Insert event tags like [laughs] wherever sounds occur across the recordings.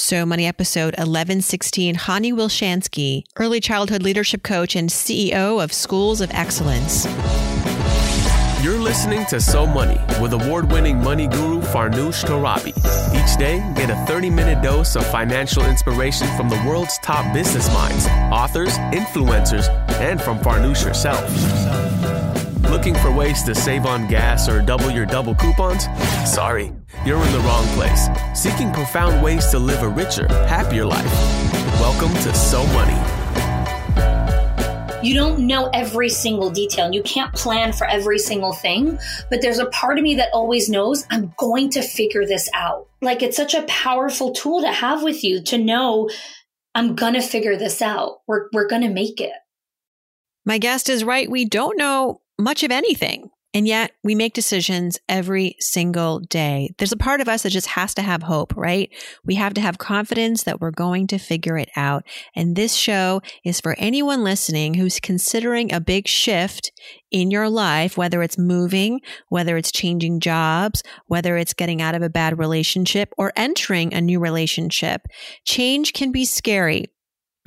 So Money episode 1116, Hani Wilshansky, early childhood leadership coach and CEO of Schools of Excellence. You're listening to So Money with award winning money guru Farnoosh Torabi. Each day, get a 30 minute dose of financial inspiration from the world's top business minds, authors, influencers, and from Farnoosh herself. Looking for ways to save on gas or double your double coupons? Sorry, you're in the wrong place. Seeking profound ways to live a richer, happier life. Welcome to So Money. You don't know every single detail and you can't plan for every single thing, but there's a part of me that always knows I'm going to figure this out. Like it's such a powerful tool to have with you to know I'm going to figure this out. We're, we're going to make it. My guest is right. We don't know much of anything. And yet we make decisions every single day. There's a part of us that just has to have hope, right? We have to have confidence that we're going to figure it out. And this show is for anyone listening who's considering a big shift in your life, whether it's moving, whether it's changing jobs, whether it's getting out of a bad relationship or entering a new relationship. Change can be scary.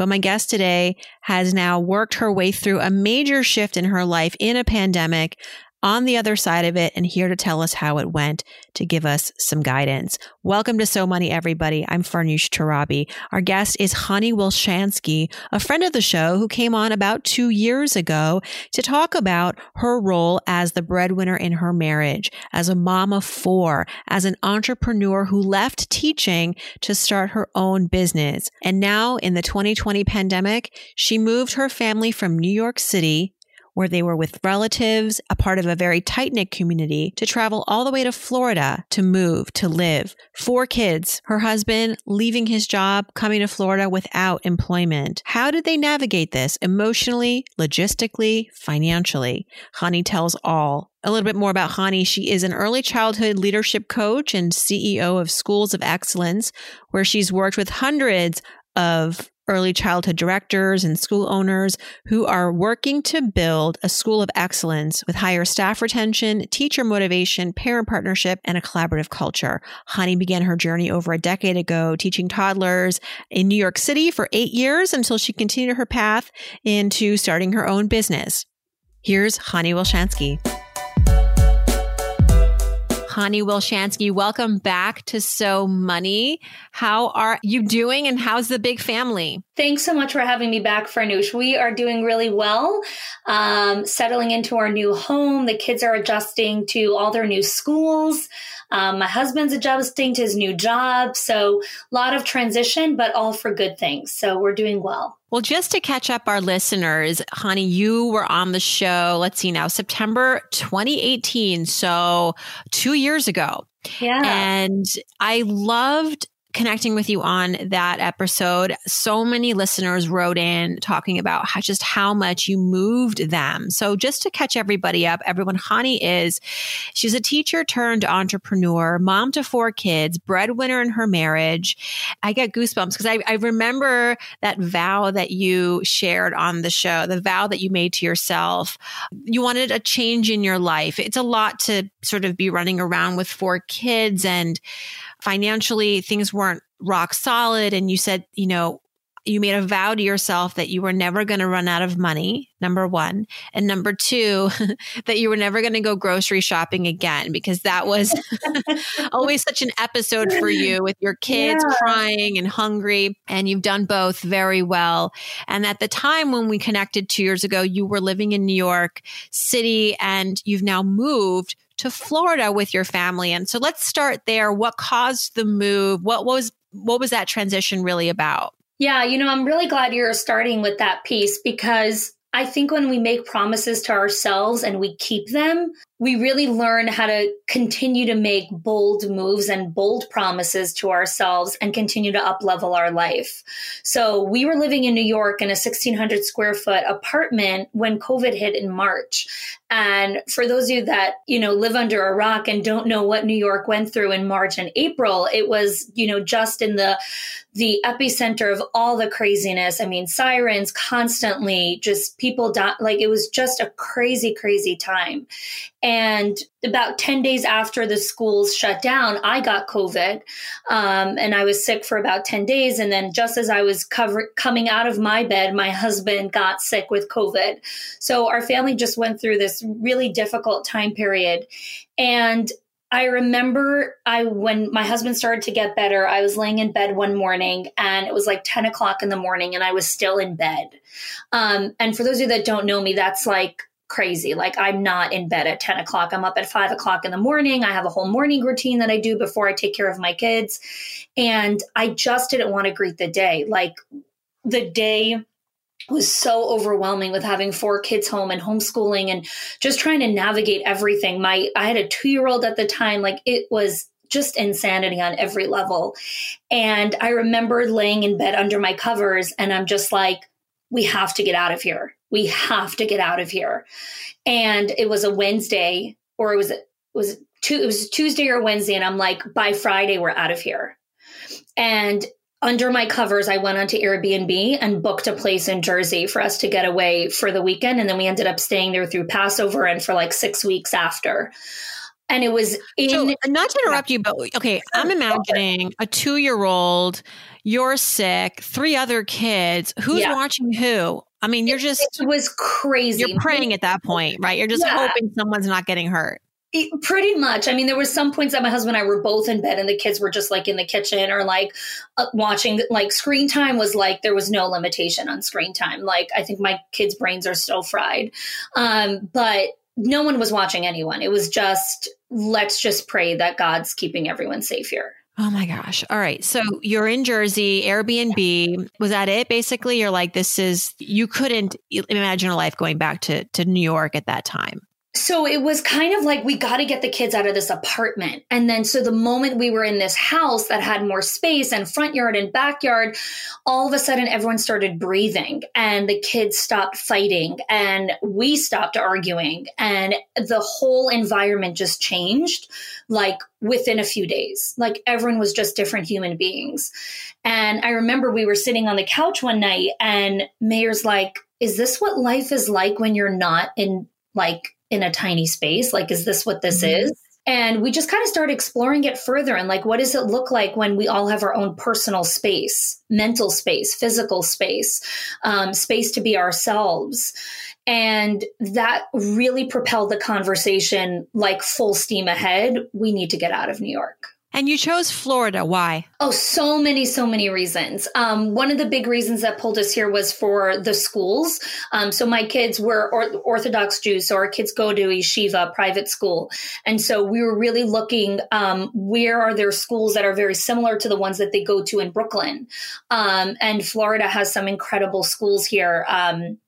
But my guest today has now worked her way through a major shift in her life in a pandemic, on the other side of it and here to tell us how it went to give us some guidance. Welcome to So Money, everybody. I'm Farnoosh Torabi. Our guest is Hani Wilshansky, a friend of the show who came on about two years ago to talk about her role as the breadwinner in her marriage, as a mom of four, as an entrepreneur who left teaching to start her own business. And now in the 2020 pandemic, she moved her family from New York City where they were with relatives, a part of a very tight knit community, to travel all the way to Florida to move, to live. Four kids, her husband leaving his job, coming to Florida without employment. How did they navigate this emotionally, logistically, financially? Hani tells all a little bit more about Hani. She is an early childhood leadership coach and CEO of Schools of Excellence, where she's worked with hundreds of early childhood directors and school owners who are working to build a school of excellence with higher staff retention, teacher motivation, parent partnership, and a collaborative culture. Hani began her journey over a decade ago teaching toddlers in New York City for eight years until she continued her path into starting her own business. Here's Hani Wilshansky. Hani Wilshansky, welcome back to So Money. How are you doing and how's the big family? Thanks so much for having me back, Farnoosh. We are doing really well, um, settling into our new home. The kids are adjusting to all their new schools. Um, my husband's adjusting to his new job. So a lot of transition, but all for good things. So we're doing well. Well, just to catch up our listeners, Hani, you were on the show, let's see now, September 2018. So two years ago. Yeah. And I loved connecting with you on that episode. So many listeners wrote in talking about how, just how much you moved them. So just to catch everybody up, everyone, Hani is, she's a teacher turned entrepreneur, mom to four kids, breadwinner in her marriage. I get goosebumps because I, I remember that vow that you shared on the show, the vow that you made to yourself. You wanted a change in your life. It's a lot to sort of be running around with four kids and financially things weren't rock solid and you said, you know, you made a vow to yourself that you were never going to run out of money, number one. And number two, [laughs] that you were never going to go grocery shopping again because that was [laughs] always such an episode for you with your kids yeah. crying and hungry. And you've done both very well. And at the time when we connected two years ago, you were living in New York City and you've now moved to Florida with your family. And so let's start there. What caused the move? What was what was that transition really about? Yeah, you know, I'm really glad you're starting with that piece because I think when we make promises to ourselves and we keep them, we really learn how to continue to make bold moves and bold promises to ourselves and continue to up level our life. So we were living in New York in a 1600 square foot apartment when COVID hit in March. And for those of you that, you know, live under a rock and don't know what New York went through in March and April, it was, you know, just in the the epicenter of all the craziness. I mean, sirens constantly, just people die, like it was just a crazy, crazy time. And about 10 days after the schools shut down, I got COVID. Um, and I was sick for about 10 days. And then just as I was cover- coming out of my bed, my husband got sick with COVID. So our family just went through this really difficult time period. And I remember I when my husband started to get better, I was laying in bed one morning and it was like 10 o'clock in the morning and I was still in bed. Um, and for those of you that don't know me, that's like crazy. Like I'm not in bed at 10 o'clock. I'm up at five o'clock in the morning. I have a whole morning routine that I do before I take care of my kids. And I just didn't want to greet the day. Like the day was so overwhelming with having four kids home and homeschooling and just trying to navigate everything. My I had a 2-year-old at the time like it was just insanity on every level. And I remember laying in bed under my covers and I'm just like we have to get out of here. We have to get out of here. And it was a Wednesday or it was it was two, it was Tuesday or Wednesday and I'm like by Friday we're out of here. And under my covers, I went onto Airbnb and booked a place in Jersey for us to get away for the weekend. And then we ended up staying there through Passover and for like six weeks after. And it was in. So, not to interrupt you, but okay, I'm imagining a two year old, you're sick, three other kids. Who's yeah. watching who? I mean, you're just. It was crazy. You're praying at that point, right? You're just yeah. hoping someone's not getting hurt. It, pretty much. I mean, there were some points that my husband and I were both in bed and the kids were just like in the kitchen or like uh, watching, like screen time was like, there was no limitation on screen time. Like, I think my kids' brains are still fried. Um, but no one was watching anyone. It was just, let's just pray that God's keeping everyone safe here. Oh my gosh. All right. So you're in Jersey, Airbnb. Was that it? Basically, you're like, this is, you couldn't imagine a life going back to, to New York at that time so it was kind of like we got to get the kids out of this apartment. And then, so the moment we were in this house that had more space and front yard and backyard, all of a sudden everyone started breathing and the kids stopped fighting and we stopped arguing and the whole environment just changed like within a few days. Like everyone was just different human beings. And I remember we were sitting on the couch one night and Meir's like, is this what life is like when you're not in like in a tiny space. Like, is this what this mm-hmm. is? And we just kind of started exploring it further and like, what does it look like when we all have our own personal space, mental space, physical space, um, space to be ourselves? And that really propelled the conversation like full steam ahead. We need to get out of New York. And you chose Florida. Why? Oh, so many, so many reasons. Um, one of the big reasons that pulled us here was for the schools. Um, so my kids were or- Orthodox Jews, so our kids go to yeshiva, private school. And so we were really looking um, where are there schools that are very similar to the ones that they go to in Brooklyn. Um, and Florida has some incredible schools here. Um,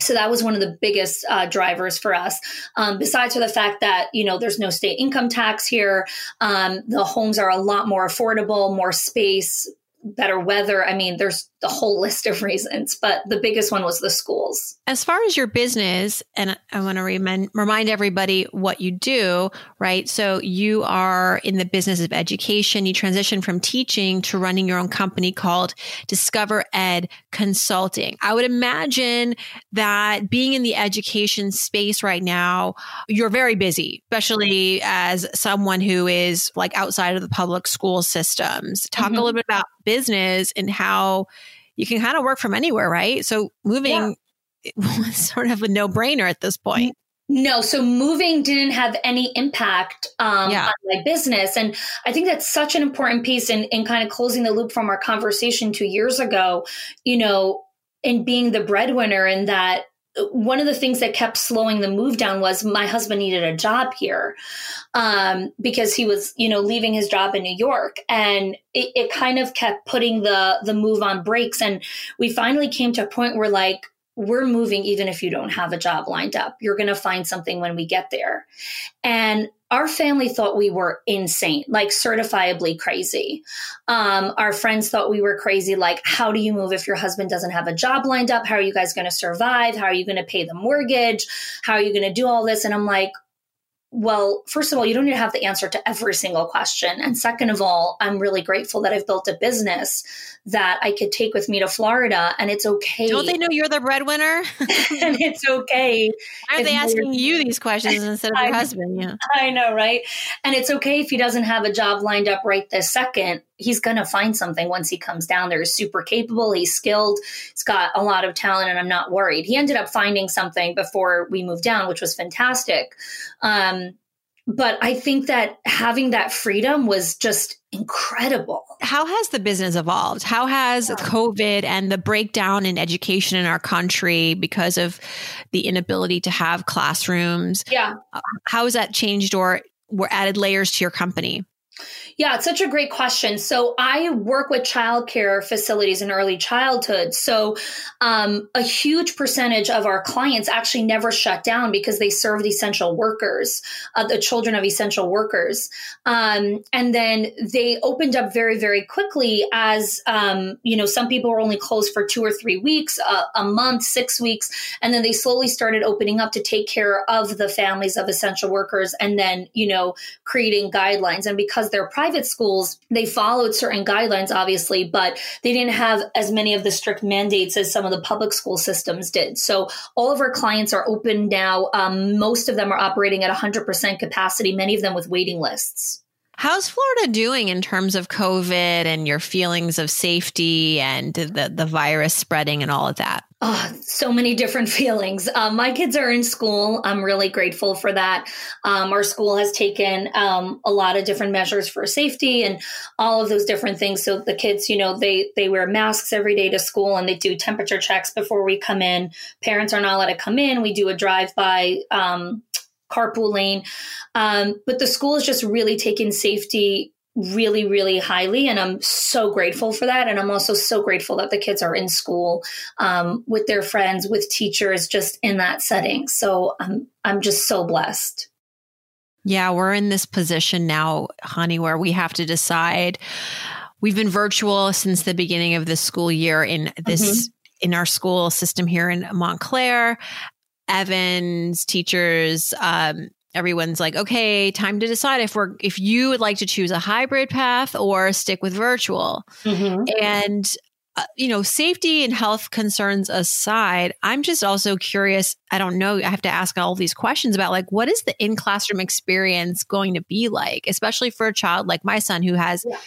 so that was one of the biggest uh, drivers for us. Um, besides for the fact that you know there's no state income tax here, um, the homes are a lot more affordable, more space, better weather. I mean, there's the whole list of reasons, but the biggest one was the schools. As far as your business, and I want to remind, remind everybody what you do, right? So you are in the business of education. You transition from teaching to running your own company called Discover Ed Consulting. I would imagine that being in the education space right now, you're very busy, especially as someone who is like outside of the public school systems. Talk mm-hmm. a little bit about business and how you can kind of work from anywhere, right? So moving yeah. [laughs] was sort of a no brainer at this point. No, so moving didn't have any impact um, yeah. on my business. And I think that's such an important piece in, in kind of closing the loop from our conversation two years ago, you know, in being the breadwinner and that one of the things that kept slowing the move down was my husband needed a job here um, because he was you know leaving his job in new york and it, it kind of kept putting the the move on breaks and we finally came to a point where like we're moving even if you don't have a job lined up. You're going to find something when we get there. And our family thought we were insane, like certifiably crazy. Um, our friends thought we were crazy. Like, how do you move if your husband doesn't have a job lined up? How are you guys going to survive? How are you going to pay the mortgage? How are you going to do all this? And I'm like, well, first of all, you don't need to have the answer to every single question. And second of all, I'm really grateful that I've built a business that I could take with me to Florida and it's okay. Don't they know you're the breadwinner? [laughs] and it's okay. Why are they asking you these questions [laughs] instead of your husband? Yeah. I know, right? And it's okay if he doesn't have a job lined up right this second. He's going to find something once he comes down there. He's super capable. He's skilled. He's got a lot of talent, and I'm not worried. He ended up finding something before we moved down, which was fantastic. Um, but I think that having that freedom was just incredible. How has the business evolved? How has yeah. COVID and the breakdown in education in our country because of the inability to have classrooms? Yeah. Uh, how has that changed or were added layers to your company? Yeah, it's such a great question. So I work with childcare facilities in early childhood. So um, a huge percentage of our clients actually never shut down because they served essential workers, uh, the children of essential workers. Um, and then they opened up very, very quickly as, um, you know, some people were only closed for two or three weeks, uh, a month, six weeks. And then they slowly started opening up to take care of the families of essential workers and then, you know, creating guidelines. And because they're private, private schools, they followed certain guidelines, obviously, but they didn't have as many of the strict mandates as some of the public school systems did. So all of our clients are open now. Um, most of them are operating at 100% capacity, many of them with waiting lists. How's Florida doing in terms of COVID and your feelings of safety and the, the virus spreading and all of that? Oh, so many different [laughs] feelings. Um, my kids are in school. I'm really grateful for that. Um, our school has taken um, a lot of different measures for safety and all of those different things. So the kids, you know, they they wear masks every day to school and they do temperature checks before we come in. Parents are not allowed to come in. We do a drive by um, carpool lane. Um, but the school is just really taking safety really, really highly. And I'm so grateful for that. And I'm also so grateful that the kids are in school um, with their friends, with teachers, just in that setting. So I'm, I'm just so blessed. Yeah, we're in this position now, Hani, where we have to decide. We've been virtual since the beginning of the school year in this mm-hmm. in our school system here in Montclair. Evans, teachers, um, everyone's like, okay, time to decide if we're if you would like to choose a hybrid path or stick with virtual. Mm-hmm. And uh, you know, safety and health concerns aside, I'm just also curious. I don't know. I have to ask all these questions about like, what is the in classroom experience going to be like, especially for a child like my son who has yeah.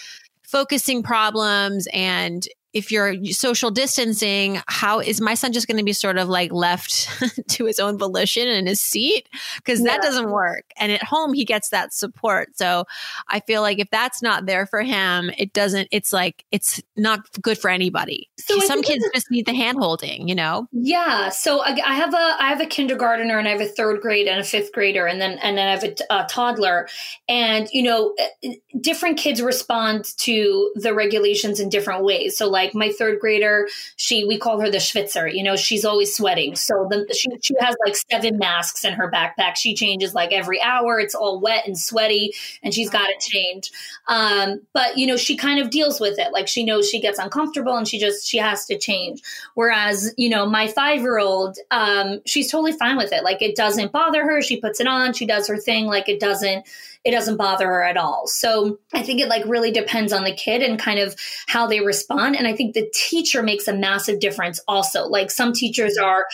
focusing problems and if you're social distancing, how is my son just going to be sort of like left [laughs] to his own volition in his seat? Because yeah. that doesn't work. And at home, he gets that support. So I feel like if that's not there for him, it doesn't, it's like, it's not good for anybody. So Some kids just need the hand holding, you know? Yeah. So I, I, have a, I have a kindergartner and I have a third grade and a fifth grader and then, and then I have a, a toddler. And, you know, eh, different kids respond to the regulations in different ways. So like, like my third grader, she we call her the Schwitzer. You know, she's always sweating. So the, she she has like seven masks in her backpack. She changes like every hour. It's all wet and sweaty, and she's got to change. Um, but you know, she kind of deals with it. Like she knows she gets uncomfortable, and she just she has to change. Whereas you know, my five year old, um, she's totally fine with it. Like it doesn't bother her. She puts it on. She does her thing. Like it doesn't it doesn't bother her at all. So I think it like really depends on the kid and kind of how they respond. And I think the teacher makes a massive difference also. Like some teachers mm-hmm. are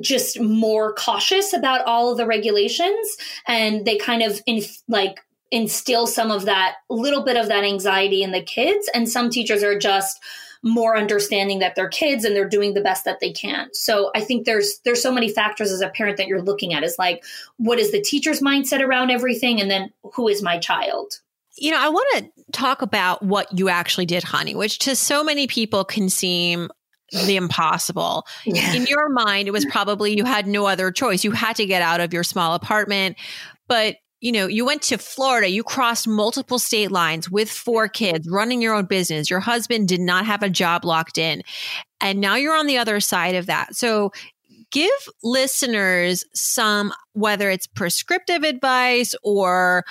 just more cautious about all of the regulations and they kind of in like instill some of that little bit of that anxiety in the kids. And some teachers are just more understanding that they're kids and they're doing the best that they can. So I think there's there's so many factors as a parent that you're looking at is like what is the teacher's mindset around everything and then who is my child? You know, I want to talk about what you actually did, Hani, which to so many people can seem the impossible. Yeah. In your mind, it was probably you had no other choice. You had to get out of your small apartment. But you know, you went to Florida, you crossed multiple state lines with four kids, running your own business. Your husband did not have a job locked in. And now you're on the other side of that. So give listeners some, whether it's prescriptive advice or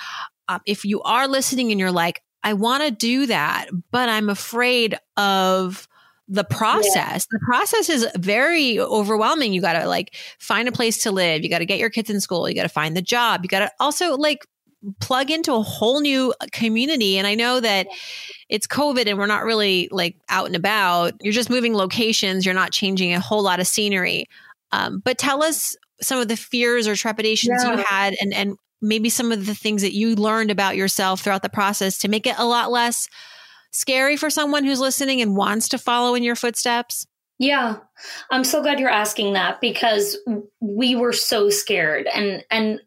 uh, if you are listening and you're like, I want to do that, but I'm afraid of the process. Yeah. The process is very overwhelming. You got to like find a place to live. You got to get your kids in school. You got to find the job. You got to also like plug into a whole new community. And I know that it's COVID and we're not really like out and about. You're just moving locations. You're not changing a whole lot of scenery. Um, but tell us some of the fears or trepidations yeah. you had and, and maybe some of the things that you learned about yourself throughout the process to make it a lot less scary for someone who's listening and wants to follow in your footsteps? Yeah. I'm so glad you're asking that because we were so scared and and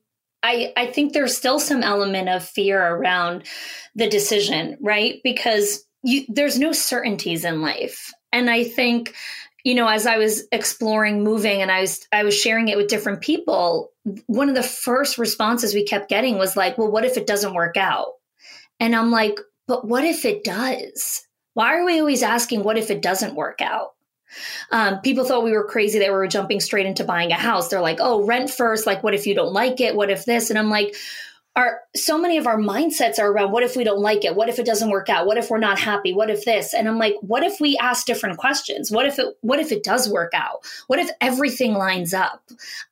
I I think there's still some element of fear around the decision, right? Because you there's no certainties in life. And I think you know as I was exploring moving and I was I was sharing it with different people, one of the first responses we kept getting was like, "Well, what if it doesn't work out?" And I'm like, but what if it does? Why are we always asking, what if it doesn't work out? Um, people thought we were crazy that we were jumping straight into buying a house. They're like, oh, rent first. Like, what if you don't like it? What if this? And I'm like, our so many of our mindsets are around what if we don't like it? What if it doesn't work out? What if we're not happy? What if this? And i'm like what if we ask different questions? What if it what if it does work out? What if everything lines up?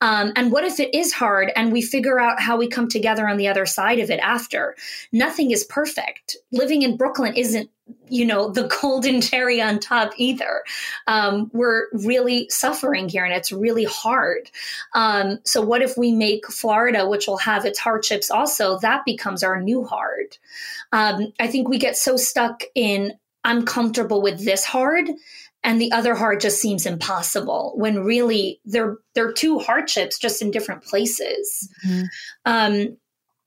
Um, and what if it is hard and we figure out how we come together on the other side of it after? Nothing is perfect. Living in brooklyn isn't you know the [laughs] golden cherry on top either. Um, we're really suffering here and it's really hard. Um, so what if we make florida which will have its hardships also that becomes our new hard. Um, i think we get so stuck in i'm comfortable with this hard and the other hard just seems impossible when really they're they're two hardships just in different places. Mm-hmm.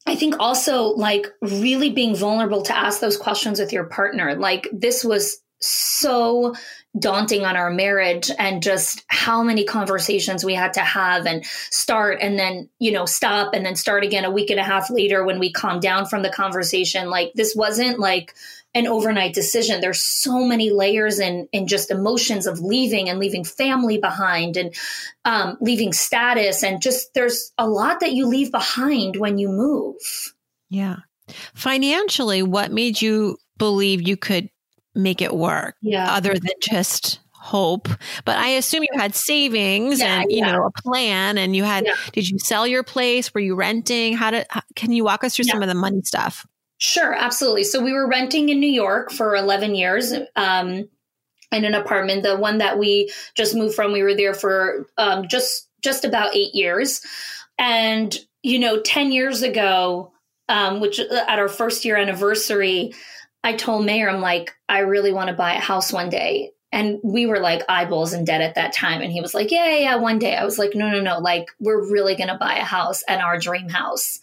I think also like really being vulnerable to ask those questions with your partner. Like this was so daunting on our marriage and just how many conversations we had to have and start and then you know stop and then start again a week and a half later when we calmed down from the conversation like this wasn't like an overnight decision. There's so many layers in in just emotions of leaving and leaving family behind and um, leaving status and just there's a lot that you leave behind when you move. Yeah. Financially, what made you believe you could make it work? Yeah. Other than just hope but i assume you had savings yeah, and you yeah. know a plan and you had yeah. did you sell your place were you renting how did how, can you walk us through some of the money stuff Sure, absolutely. So we were renting in New York for 11 years. Um, in an apartment, the one that we just moved from, we were there for um, just just about eight years. And you know, 10 years ago, um, which uh, at our first year anniversary, I told Meir, I'm like, I really want to buy a house one day. And we were like eyeballs in debt at that time. And he was like, Yeah, yeah, one day. I was like, No, no, no. Like, we're really going to buy a house and our dream house.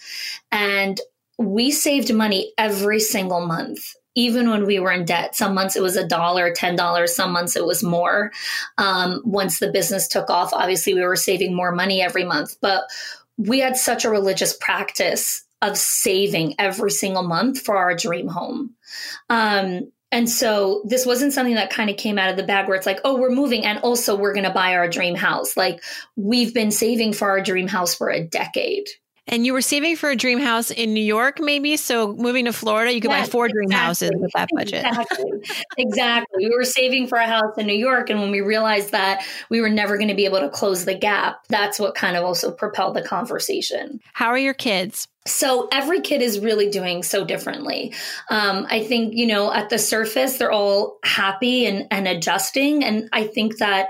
And we saved money every single month even when we were in debt. Some months it was a dollar, ten dollars. Some months it was more. Um, once the business took off, obviously we were saving more money every month. But we had such a religious practice of saving every single month for our dream home. Um, and so this wasn't something that kind of came out of the bag where it's like, oh, we're moving and also we're going to buy our dream house. Like we've been saving for our dream house for a decade. And you were saving for a dream house in New York, maybe. So moving to Florida, you could yes, buy four dream houses with that budget. Exactly. exactly. We were saving for a house in New York. And when we realized that we were never going to be able to close the gap, that's what kind of also propelled the conversation. How are your kids? So every kid is really doing so differently. Um, I think, you know, at the surface, they're all happy and, and adjusting. And I think that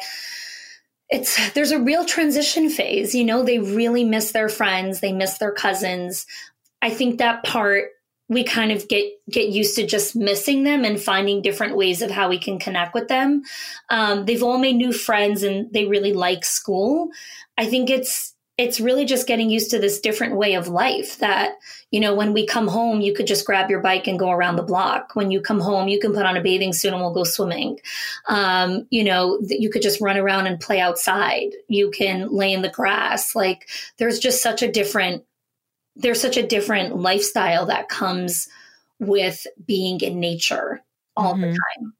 it's there's a real transition phase you know they really miss their friends they miss their cousins. I think that part we kind of get get used to just missing them and finding different ways of how we can connect with them. Um, they've all made new friends and they really like school. I think it's it's really just getting used to this different way of life that you know when we come home you could just grab your bike and go around the block. When you come home you can put on a bathing suit and we'll go swimming. Um, you know you could just run around and play outside. You can lay in the grass. Like there's just such a different there's such a different lifestyle that comes with being in nature all mm-hmm. the time.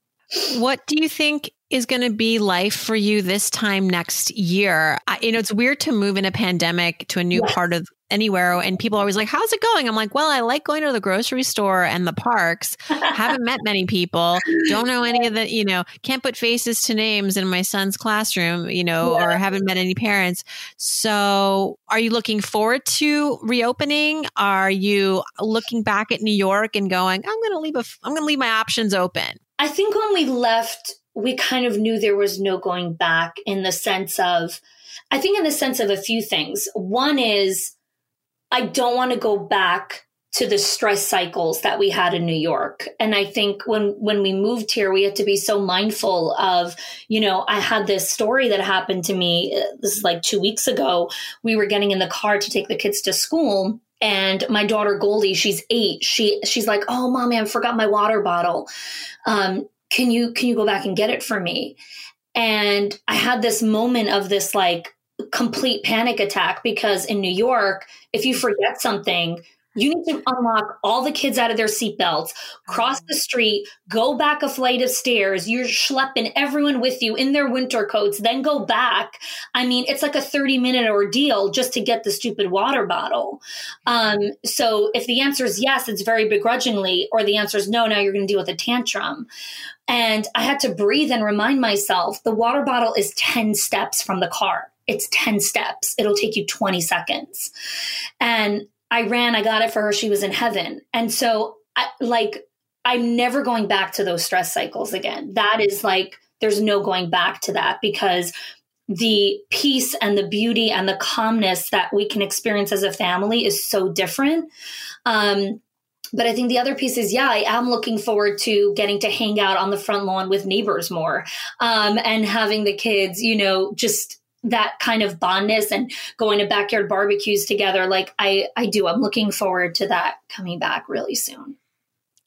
What do you think is going to be life for you this time next year? I, you know, it's weird to move in a pandemic to a new yes. part of anywhere and people are always like, how's it going? I'm like, well, I like going to the grocery store and the parks. Haven't met many people. Don't know any [laughs] of the, you know, can't put faces to names in my son's classroom, you know, yeah. or haven't met any parents. So are you looking forward to reopening? Are you looking back at New York and going, I'm going to leave a, I'm going to leave my options open? I think when we left, we kind of knew there was no going back in the sense of, I think in the sense of a few things. One is I don't want to go back to the stress cycles that we had in New York. And I think when when we moved here, we had to be so mindful of, you know, I had this story that happened to me. Uh, this is like two weeks ago. We were getting in the car to take the kids to school. And my daughter Goldie, she's eight. She she's like, "Oh, mommy, I forgot my water bottle. Um, can you can you go back and get it for me?" And I had this moment of this like complete panic attack because in New York, if you forget something, you need to unlock all the kids out of their seatbelts, cross the street, go back a flight of stairs. You're schlepping everyone with you in their winter coats, then go back. I mean, it's like a 30 minute ordeal just to get the stupid water bottle. Um, so if the answer is yes, it's very begrudgingly, or the answer is no, now you're going to deal with a tantrum. And I had to breathe and remind myself the water bottle is 10 steps from the car it's 10 steps. It'll take you 20 seconds. And I ran, I got it for her. She was in heaven. And so I like I'm never going back to those stress cycles again. That is like there's no going back to that because the peace and the beauty and the calmness that we can experience as a family is so different. Um, but I think the other piece is, yeah, I am looking forward to getting to hang out on the front lawn with neighbors more um, and having the kids, you know, just that kind of bondness and going to backyard barbecues together like i i do. I'm looking forward to that coming back really soon.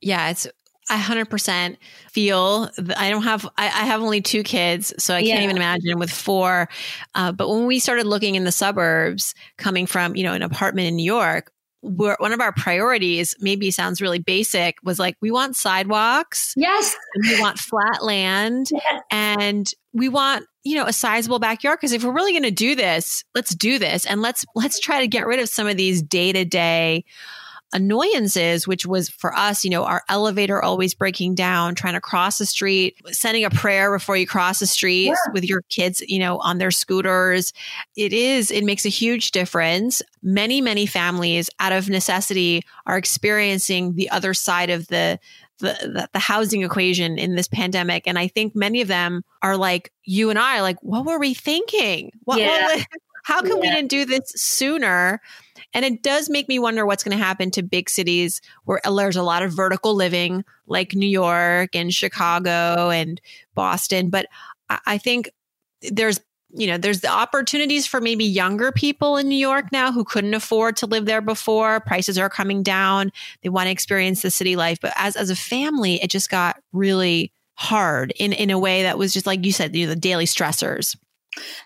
Yeah it's I 100% feel I don't have, I, I, have only two kids, so I can't even imagine with four. Uh, but when we started looking in the suburbs, coming from, you know, an apartment in New York, one of our priorities maybe sounds really basic was like we want sidewalks. Yes. We want flat land. Yes. and we want you know a sizable backyard because if we're really going to do this let's do this and let's let's try to get rid of some of these day-to-day annoyances, which was for us, you know, our elevator always breaking down, trying to cross the street, sending a prayer before you cross the street yeah. with your kids, you know, on their scooters. It is, it makes a huge difference. Many, many families out of necessity are experiencing the other side of the, the, the, housing equation in this pandemic. And I think many of them are like you and I, like, what were we thinking? What, yeah. what how come yeah. we didn't do this sooner? And it does make me wonder what's going to happen to big cities where uh, there's a lot of vertical living, like New York and Chicago and Boston. But I think there's you know, there's the opportunities for maybe younger people in New York now who couldn't afford to live there before. Prices are coming down. They want to experience the city life. But as, as a family, it just got really hard in, in a way that was just like you said, you know, the daily stressors.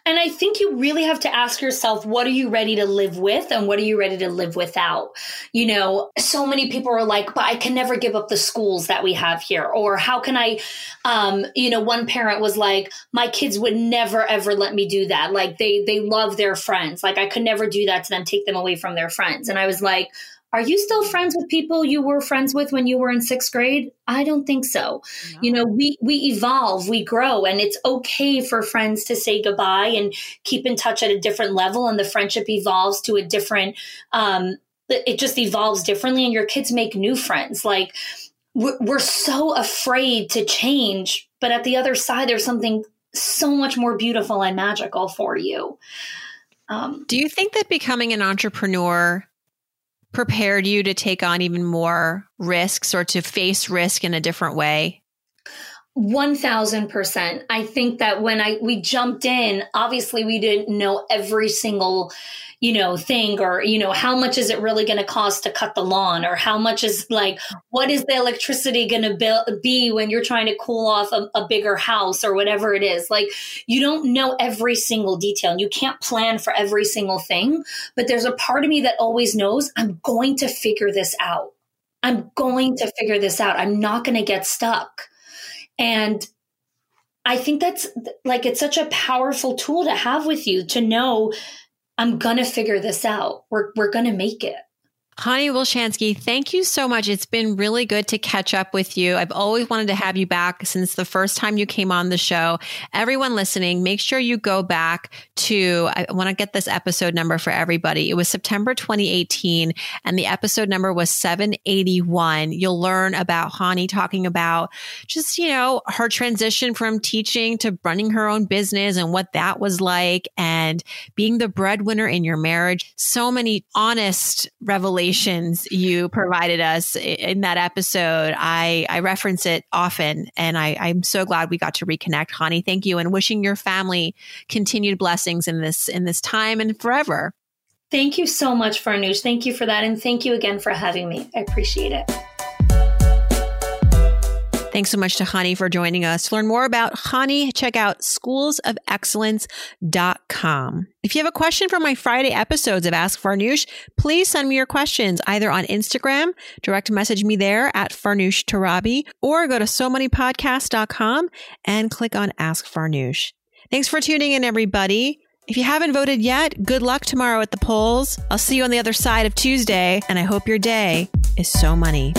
And I think you really have to ask yourself, what are you ready to live with and what are you ready to live without? You know, so many people are like, but I can never give up the schools that we have here. Or how can I, um, you know, one parent was like, my kids would never ever let me do that. Like they, they love their friends. Like I could never do that to them, take them away from their friends. And I was like, are you still friends with people you were friends with when you were in sixth grade? I don't think so. No. You know, we we evolve, we grow, and it's okay for friends to say goodbye and keep in touch at a different level, and the friendship evolves to a different. Um, it just evolves differently, and your kids make new friends. Like we're, we're so afraid to change, but at the other side, there's something so much more beautiful and magical for you. Um, Do you think that becoming an entrepreneur prepared you to take on even more risks or to face risk in a different way? 1000%. I think that when I we jumped in, obviously we didn't know every single you know thing or you know how much is it really going to cost to cut the lawn or how much is like what is the electricity going to be when you're trying to cool off a, a, bigger house or whatever it is? Like you don't know every single detail. You can't plan for every single thing but there's a part of me that always knows i'm going to figure this out. I'm going to figure this out. I'm not going to get stuck. And I think that's like it's such a powerful tool to have with you to know I'm going to figure this out. We're, we're going to make it. Hani Wilshansky, thank you so much. It's been really good to catch up with you. I've always wanted to have you back since the first time you came on the show. Everyone listening, make sure you go back to, I want to get this episode number for everybody. It was September 2018 and the episode number was 781. You'll learn about Hani talking about just, you know, her transition from teaching to running her own business and what that was like and being the breadwinner in your marriage. So many honest revelations revelations you provided us in that episode. I, I reference it often and I, I'm so glad we got to reconnect. Hani, thank you and wishing your family continued blessings in this in this time and forever. Thank you so much, Farnoosh. Thank you for that. And thank you again for having me. I appreciate it. Thanks so much to Hani for joining us. To learn more about Hani, check out schoolsofexcellence.com. If you have a question for my Friday episodes of Ask Farnoosh, please send me your questions either on Instagram, direct message me there at Farnoosh Torabi, or go to so money podcast.com and click on Ask Farnoosh. Thanks for tuning in, everybody. If you haven't voted yet, good luck tomorrow at the polls. I'll see you on the other side of Tuesday, and I hope your day is so money.